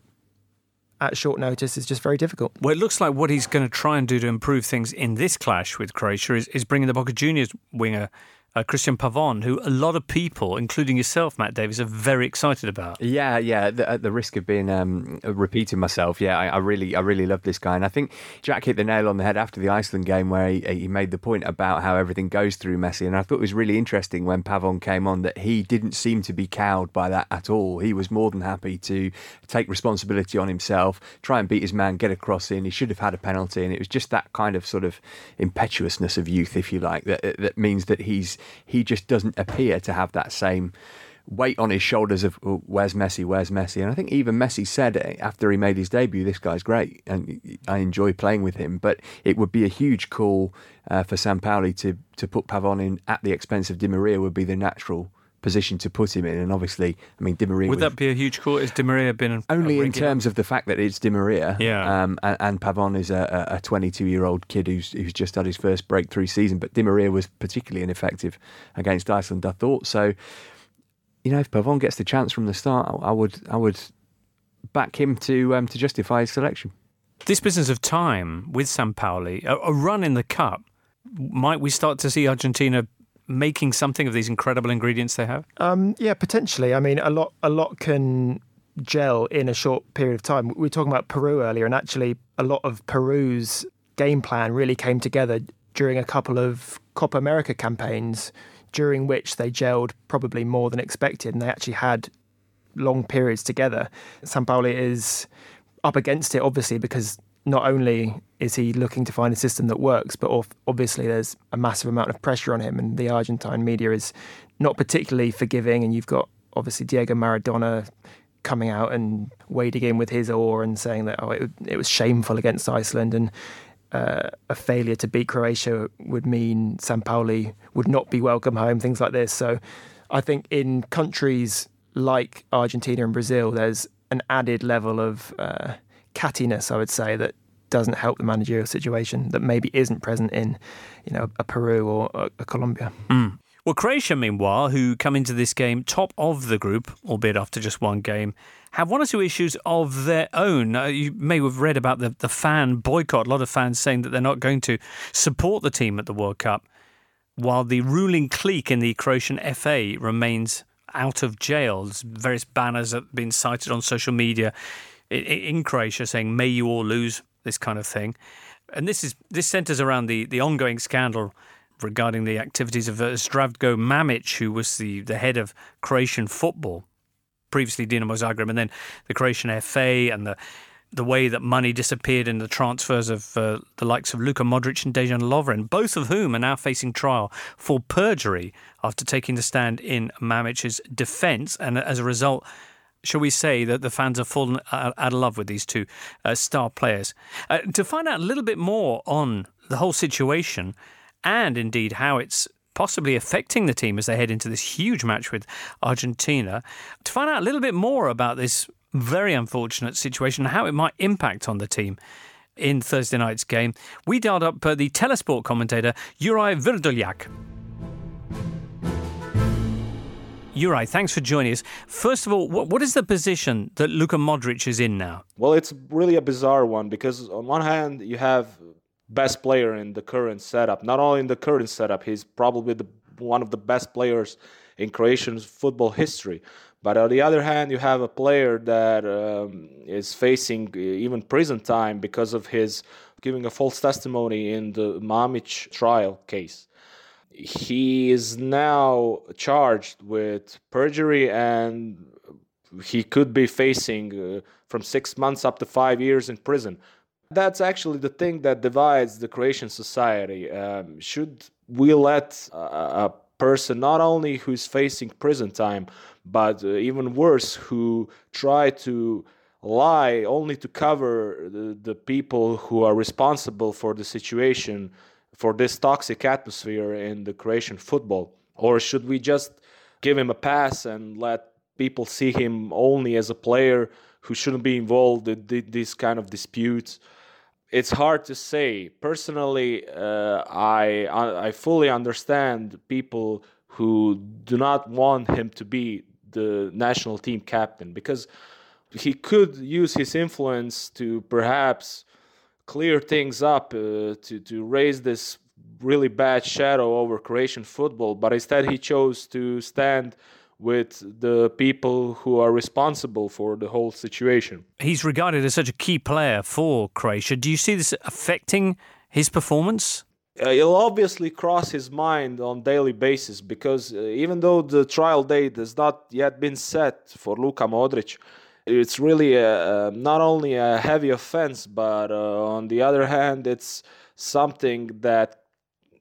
at short notice is just very difficult. Well, it looks like what he's going to try and do to improve things in this clash with Croatia is, is bringing the Boca Juniors winger uh, Cristian Pavon, who a lot of people, including yourself, Matt Davies, are very excited about. Yeah, yeah. The, at the risk of being um, repeating myself, yeah, I, I, really, I really love this guy, and I think Jack hit the nail on the head after the Iceland game where he, he made the point about how everything goes through Messi, and I thought it was really interesting when Pavon came on that he didn't seem to be cowed by that at all. He was more than happy to take responsibility on himself, try and beat his man, get a cross in. He should have had a penalty, and it was just that kind of sort of impetuousness of youth, if you like, that that means that he's he just doesn't appear to have that same weight on his shoulders of oh, where's Messi, where's Messi. And I think even Messi said after he made his debut, this guy's great and I enjoy playing with him. But it would be a huge call uh, for Sampaoli to to put Pavon in at the expense of Di Maria would be the natural position to put him in. And obviously, I mean, Di Maria. Would that be a huge call? Is Di Maria been only in terms of the fact that it's Di Maria? Yeah. Um, and, and, Pavon is a 22 year old kid who's who's just had his first breakthrough season. But Di Maria was particularly ineffective against Iceland, I thought. So, you know, if Pavon gets the chance from the start, I, I would I would back him to um, to justify his selection. This business of time with Sampaoli, a, a run in the cup, might we start to see Argentina making something of these incredible ingredients they have? Um, yeah, potentially. I mean, a lot, a lot can gel in a short period of time. We were talking about Peru earlier, and actually, a lot of Peru's game plan really came together during a couple of Copa America campaigns during which they gelled probably more than expected, and they actually had long periods together. Sampaoli is up against it, obviously, because not only is he looking to find a system that works, but obviously there's a massive amount of pressure on him, and the Argentine media is not particularly forgiving. And you've got obviously Diego Maradona coming out and wading in with his oar and saying that oh it, it was shameful against Iceland and uh, a failure to beat Croatia would mean Sampaoli would not be welcome home, things like this. So I think in countries like Argentina and Brazil, there's an added level of uh, cattiness, I would say, that doesn't help the managerial situation that maybe isn't present in, you know, a Peru or a, a Colombia. Mm. Well, Croatia, meanwhile, who come into this game top of the group, albeit after just one game, have one or two issues of their own. Uh, you may have read about the, the fan boycott. A lot of fans saying that they're not going to support the team at the World Cup, while the ruling clique in the Croatian FA remains out of jail. There's Various banners have been cited on social media in Croatia saying, "May you all lose," this kind of thing. And this is this centres around the the ongoing scandal regarding the activities of uh, Zdravko Mamic, who was the, the head of Croatian football, previously Dinamo Zagreb, and then the Croatian FA and the the way that money disappeared in the transfers of uh, the likes of Luka Modric and Dejan Lovren, both of whom are now facing trial for perjury after taking the stand in Mamic's defence. And as a result, shall we say that the fans have fallen out of love with these two uh, star players. Uh, to find out a little bit more on the whole situation, and indeed how it's possibly affecting the team as they head into this huge match with Argentina. To find out a little bit more about this very unfortunate situation and how it might impact on the team in Thursday night's game, we dialed up uh, the telesport commentator Juraj Vrdoljak. Juraj, thanks for joining us. First of all, what, what is the position that Luka Modric is in now? Well, it's really a bizarre one because on one hand you have best player in the current setup. Not only in the current setup, he's probably the, one of the best players in Croatian football history. But on the other hand, you have a player that um, is facing even prison time because of his giving a false testimony in the Mamic trial case. He is now charged with perjury and he could be facing uh, from six months up to five years in prison. That's actually the thing that divides the Croatian society. Um, should we let a, a, person not only who's facing prison time, but uh, even worse, who try to lie only to cover the, the people who are responsible for the situation, for this toxic atmosphere in the Croatian football? Or should we just give him a pass and let people see him only as a player who shouldn't be involved in these kind of disputes? it's hard to say. Personally, uh, I I fully understand people who do not want him to be the national team captain because he could use his influence to perhaps clear things up uh, to to raise this really bad shadow over Croatian football. But instead, he chose to stand with the people who are responsible for the whole situation. He's regarded as such a key player for Croatia. Do you see this affecting his performance? Uh, it'll obviously cross his mind on daily basis because uh, even though the trial date has not yet been set for Luka Modric, it's really a, not only a heavy offense, but uh, on the other hand, it's something that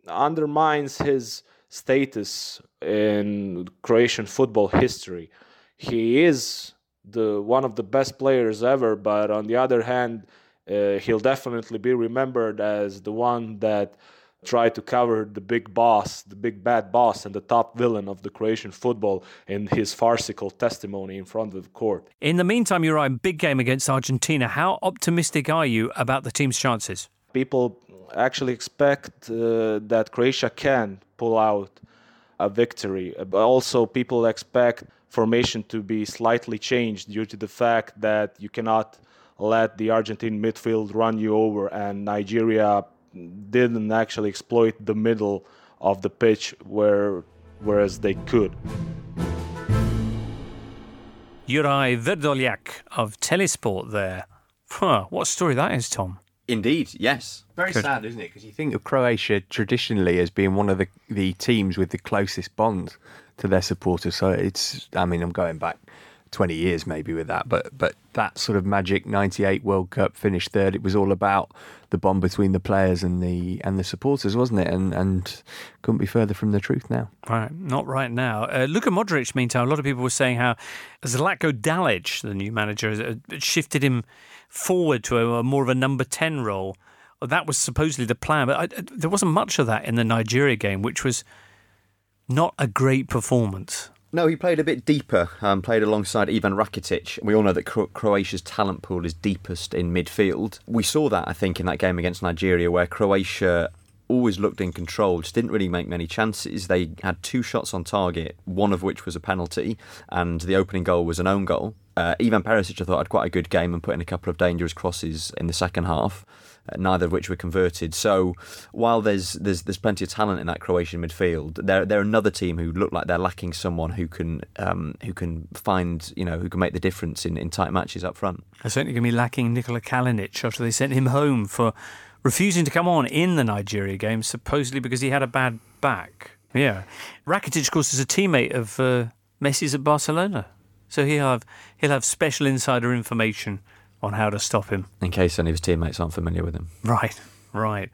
undermines his status in Croatian football history. He is the one of the best players ever, but on the other hand, uh, he'll definitely be remembered as the one that tried to cover the big boss, the big bad boss, and the top villain of the Croatian football in his farcical testimony in front of the court. In the meantime, you're in big game against Argentina. How optimistic are you about the team's chances? People actually expect uh, that Croatia can pull out a victory. But also, people expect formation to be slightly changed due to the fact that you cannot let the Argentine midfield run you over, and Nigeria didn't actually exploit the middle of the pitch where whereas they could. Juraj Vrdoljak of Telesport there. Huh, what story that is, Tom. Indeed, yes. Very sad, isn't it? Because you think of Croatia traditionally as being one of the, the teams with the closest bond to their supporters. So it's, I mean, I'm going back 20 years maybe with that, but but that sort of magic 98 World Cup finished third. It was all about the bond between the players and the and the supporters, wasn't it? And and couldn't be further from the truth now. Right, not right now. Uh, Luka Modric, meantime, a lot of people were saying how Zlatko Dalic, the new manager, uh, shifted him forward to a, a more of a number 10 role. That was supposedly the plan, but I, there wasn't much of that in the Nigeria game, which was not a great performance. No, he played a bit deeper, um, played alongside Ivan Rakitic. We all know that Cro- Croatia's talent pool is deepest in midfield. We saw that, I think, in that game against Nigeria, where Croatia always looked in control, just didn't really make many chances. They had two shots on target, one of which was a penalty, and the opening goal was an own goal. Uh, Ivan Perisic, I thought, had quite a good game and put in a couple of dangerous crosses in the second half. Neither of which were converted. So while there's there's there's plenty of talent in that Croatian midfield, they're they're another team who look like they're lacking someone who can um, who can find you know who can make the difference in, in tight matches up front. They're certainly going to be lacking Nikola Kalinic after they sent him home for refusing to come on in the Nigeria game, supposedly because he had a bad back. Yeah, Rakitic, of course, is a teammate of uh, Messi's at Barcelona, so he'll have he'll have special insider information on how to stop him. In case any of his teammates aren't familiar with him. Right, right.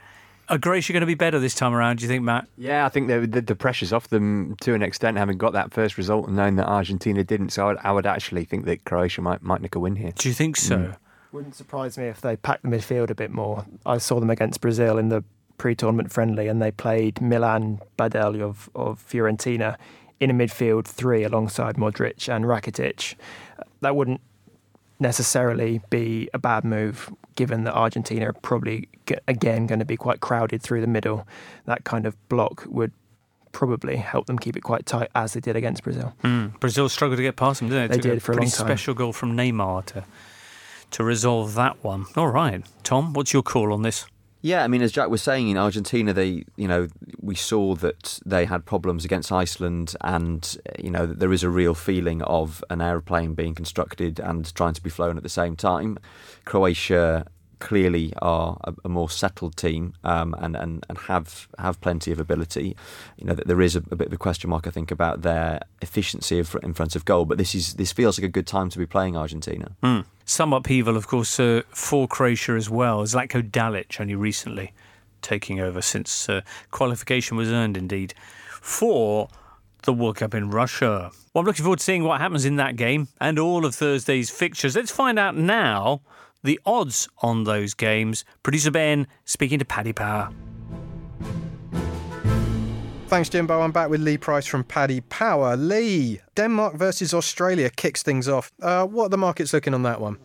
Are Croatia going to be better this time around, do you think, Matt? Yeah, I think the, the, the pressure's off them to an extent, having got that first result and knowing that Argentina didn't. So I would, I would actually think that Croatia might, might nick a win here. Do you think so? Mm. Wouldn't surprise me if they packed the midfield a bit more. I saw them against Brazil in the pre-tournament friendly, and they played Milan Badel of, of Fiorentina in a midfield three alongside Modric and Rakitic. That wouldn't necessarily be a bad move, given that Argentina are probably again going to be quite crowded through the middle. That kind of block would probably help them keep it quite tight as they did against Brazil. Mm. Brazil struggled to get past them, didn't they? They did for a pretty long time. special goal from Neymar to to resolve that one. All right, Tom, what's your call on this? Yeah, I mean, as Jack was saying, in Argentina, they, you know, we saw that they had problems against Iceland, and you know, there is a real feeling of an aeroplane being constructed and trying to be flown at the same time. Croatia clearly are a, a more settled team um, and, and, and have have plenty of ability. You know that there is a, a, bit of a question mark, I think, about their efficiency in front of goal. But this is this feels like a good time to be playing Argentina. Mm. Some upheaval, of course, uh, for Croatia as well. Zlatko Dalic only recently taking over since uh, qualification was earned, indeed, for the World Cup in Russia. Well, I'm looking forward to seeing what happens in that game and all of Thursday's fixtures. Let's find out now the odds on those games. Producer Ben speaking to Paddy Power. Thanks, Jimbo. I'm back with Lee Price from Paddy Power. Lee, Denmark versus Australia kicks things off. Uh, what are the markets looking on that one?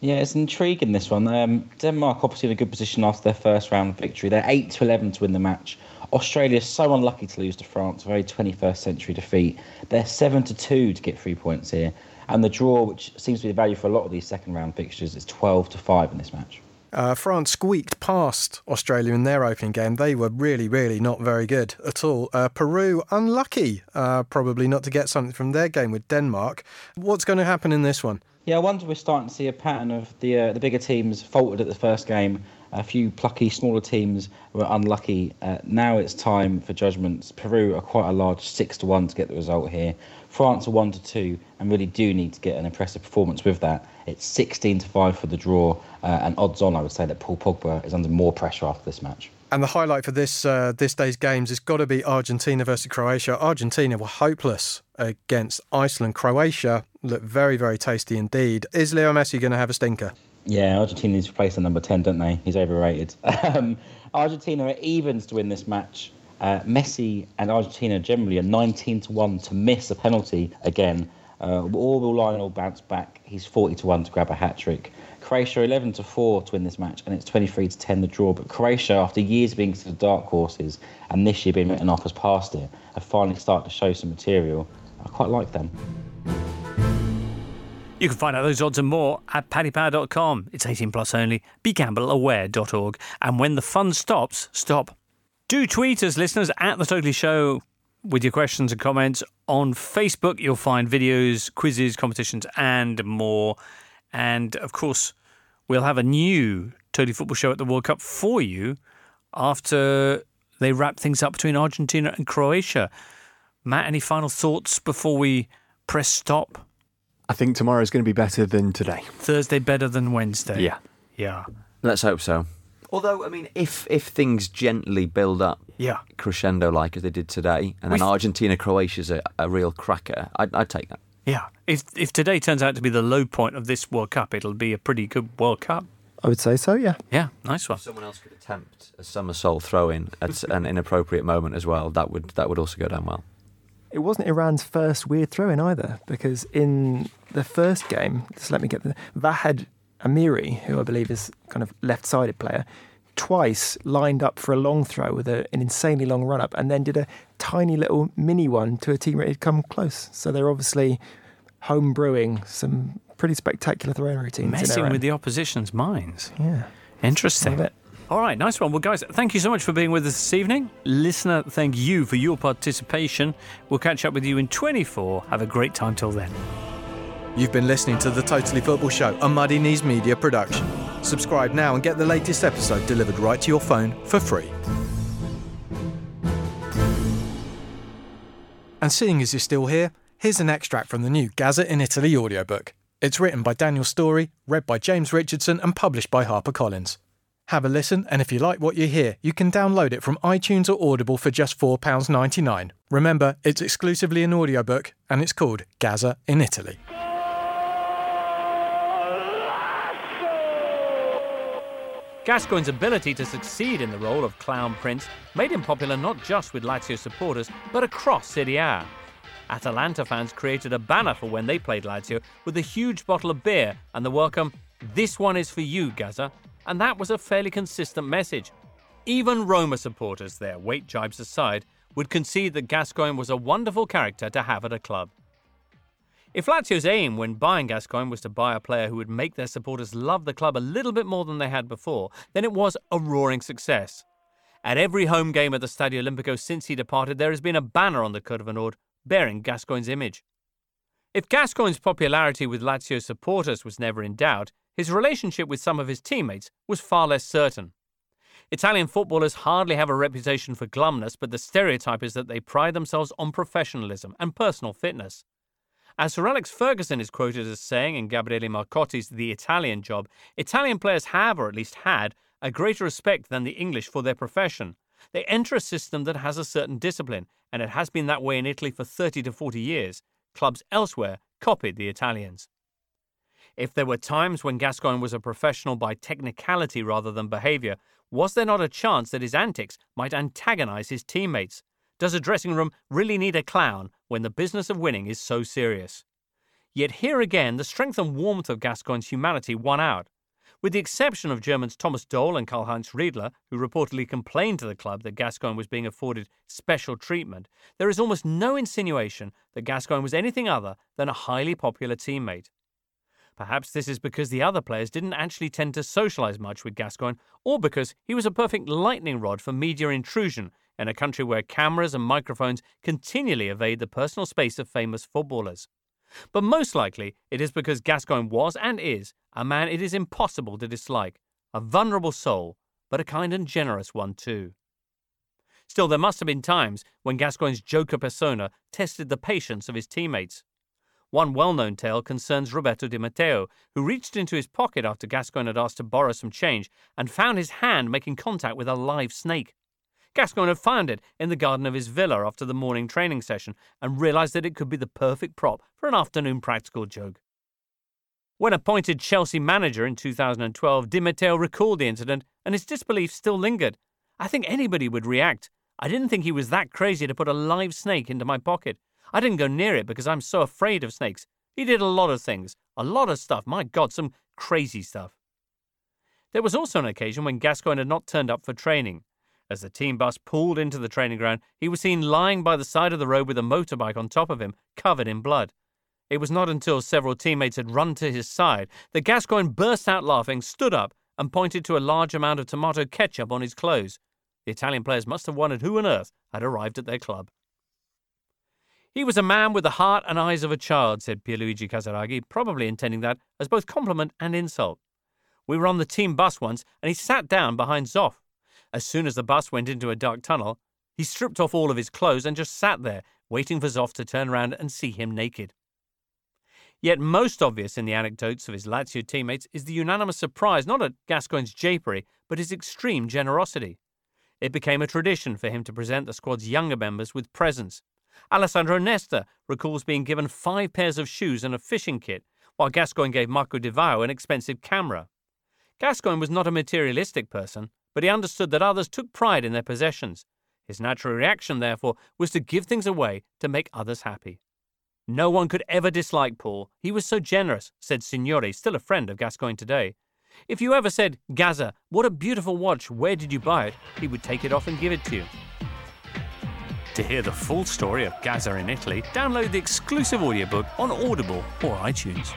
Yeah, it's intriguing this one. Um, Denmark obviously in a good position after their first round victory. They're eight to eleven to win the match. Australia is so unlucky to lose to France, a very 21st century defeat. They're seven to two to get three points here, and the draw, which seems to be the value for a lot of these second round fixtures, is 12 to five in this match. Uh, France squeaked past Australia in their opening game. They were really, really not very good at all. Uh, Peru, unlucky, uh, probably not to get something from their game with Denmark. What's going to happen in this one? Yeah, I wonder we're starting to see a pattern of the uh, the bigger teams faltered at the first game. A few plucky, smaller teams were unlucky. Uh, now it's time for judgments. Peru are quite a large six to one to get the result here. France are one to two, and really do need to get an impressive performance with that. It's 16 to five for the draw, uh, and odds on, I would say that Paul Pogba is under more pressure after this match. And the highlight for this uh, this day's games has got to be Argentina versus Croatia. Argentina were hopeless against Iceland. Croatia looked very, very tasty indeed. Is Leo Messi going to have a stinker? Yeah, Argentina needs to replace the number 10, don't they? He's overrated. Um, Argentina are evens to win this match. Uh, Messi and Argentina generally are 19 to 1 to miss a penalty again. Uh, or will Lionel bounce back? He's 40 to 1 to grab a hat trick. Croatia 11 to 4 to win this match, and it's 23 to 10 the draw. But Croatia, after years being the dark horses and this year being written off as past it, have finally started to show some material. I quite like them. You can find out those odds and more at paddypower.com. It's 18 plus only. BeGambleAware.org. And when the fun stops, stop. Do tweet us, listeners, at The Totally Show with your questions and comments. On Facebook, you'll find videos, quizzes, competitions, and more. And of course, we'll have a new Totally Football Show at the World Cup for you after they wrap things up between Argentina and Croatia. Matt, any final thoughts before we press stop? I think tomorrow is going to be better than today. Thursday better than Wednesday. Yeah. Yeah. Let's hope so. Although, I mean, if if things gently build up Yeah. crescendo like as they did today, and then We- Argentina Croatia's a, a real cracker, I'd, I'd take that. Yeah. If if today turns out to be the low point of this World Cup, it'll be a pretty good World Cup. I would say so, yeah. Yeah, nice one. Someone else could attempt a somersault throw in at an inappropriate moment as well. That would that would also go down well. It wasn't Iran's first weird throw in either, because in the first game, just let me get the Vahid Amiri, who I believe is kind of left sided player, twice lined up for a long throw with a, an insanely long run up and then did a tiny little mini one to a teammate who'd come close. So they're obviously home brewing some pretty spectacular throwing routines. in Messing with the opposition's minds. Yeah. Interesting. All right, nice one. Well, guys, thank you so much for being with us this evening. Listener, thank you for your participation. We'll catch up with you in 24. Have a great time till then. You've been listening to the Totally Football Show, a Muddy Knees Media production. Subscribe now and get the latest episode delivered right to your phone for free. And seeing as you're still here, here's an extract from the new Gazza in Italy audiobook. It's written by Daniel Storey, read by James Richardson, and published by HarperCollins. Have a listen, and if you like what you hear, you can download it from iTunes or Audible for just £4.99. Remember, it's exclusively an audiobook, and it's called Gazza in Italy. Gascoigne's ability to succeed in the role of clown prince made him popular not just with Lazio supporters, but across Serie A. Atalanta fans created a banner for when they played Lazio with a huge bottle of beer and the welcome, This one is for you, Gazza, and that was a fairly consistent message. Even Roma supporters, their weight jibes aside, would concede that Gascoigne was a wonderful character to have at a club. If Lazio's aim when buying Gascoigne was to buy a player who would make their supporters love the club a little bit more than they had before, then it was a roaring success. At every home game at the Stadio Olimpico since he departed, there has been a banner on the Curva bearing Gascoigne's image. If Gascoigne's popularity with Lazio supporters was never in doubt, his relationship with some of his teammates was far less certain. Italian footballers hardly have a reputation for glumness, but the stereotype is that they pride themselves on professionalism and personal fitness. As Sir Alex Ferguson is quoted as saying in Gabriele Marcotti's The Italian Job, Italian players have, or at least had, a greater respect than the English for their profession. They enter a system that has a certain discipline, and it has been that way in Italy for 30 to 40 years. Clubs elsewhere copied the Italians. If there were times when Gascoigne was a professional by technicality rather than behaviour, was there not a chance that his antics might antagonise his teammates? Does a dressing room really need a clown when the business of winning is so serious? Yet here again, the strength and warmth of Gascoigne's humanity won out. With the exception of Germans Thomas Doll and Karl Heinz Riedle, who reportedly complained to the club that Gascoigne was being afforded special treatment, there is almost no insinuation that Gascoigne was anything other than a highly popular teammate. Perhaps this is because the other players didn't actually tend to socialise much with Gascoigne, or because he was a perfect lightning rod for media intrusion in a country where cameras and microphones continually evade the personal space of famous footballers. But most likely, it is because Gascoigne was and is a man it is impossible to dislike, a vulnerable soul, but a kind and generous one too. Still, there must have been times when Gascoigne's joker persona tested the patience of his teammates. One well known tale concerns Roberto Di Matteo, who reached into his pocket after Gascoigne had asked to borrow some change and found his hand making contact with a live snake. Gascoigne had found it in the garden of his villa after the morning training session and realised that it could be the perfect prop for an afternoon practical joke. When appointed Chelsea manager in 2012, Di Matteo recalled the incident and his disbelief still lingered. I think anybody would react. I didn't think he was that crazy to put a live snake into my pocket. I didn't go near it because I'm so afraid of snakes. He did a lot of things, a lot of stuff. My God, some crazy stuff. There was also an occasion when Gascoigne had not turned up for training. As the team bus pulled into the training ground, he was seen lying by the side of the road with a motorbike on top of him, covered in blood. It was not until several teammates had run to his side that Gascoigne burst out laughing, stood up, and pointed to a large amount of tomato ketchup on his clothes. The Italian players must have wondered who on earth had arrived at their club. He was a man with the heart and eyes of a child, said Pierluigi Casiraghi, probably intending that as both compliment and insult. We were on the team bus once, and he sat down behind Zoff. As soon as the bus went into a dark tunnel, he stripped off all of his clothes and just sat there, waiting for Zoff to turn around and see him naked. Yet most obvious in the anecdotes of his Lazio teammates is the unanimous surprise not at Gascoigne's japery, but his extreme generosity. It became a tradition for him to present the squad's younger members with presents. Alessandro Nesta recalls being given five pairs of shoes and a fishing kit, while Gascoigne gave Marco Di Vaio an expensive camera. Gascoigne was not a materialistic person, but he understood that others took pride in their possessions. His natural reaction, therefore, was to give things away to make others happy. No one could ever dislike Paul. He was so generous, said Signori, still a friend of Gascoigne today. If you ever said, Gazza, what a beautiful watch, where did you buy it? He would take it off and give it to you. To hear the full story of Gazza in Italy, download the exclusive audiobook on Audible or iTunes.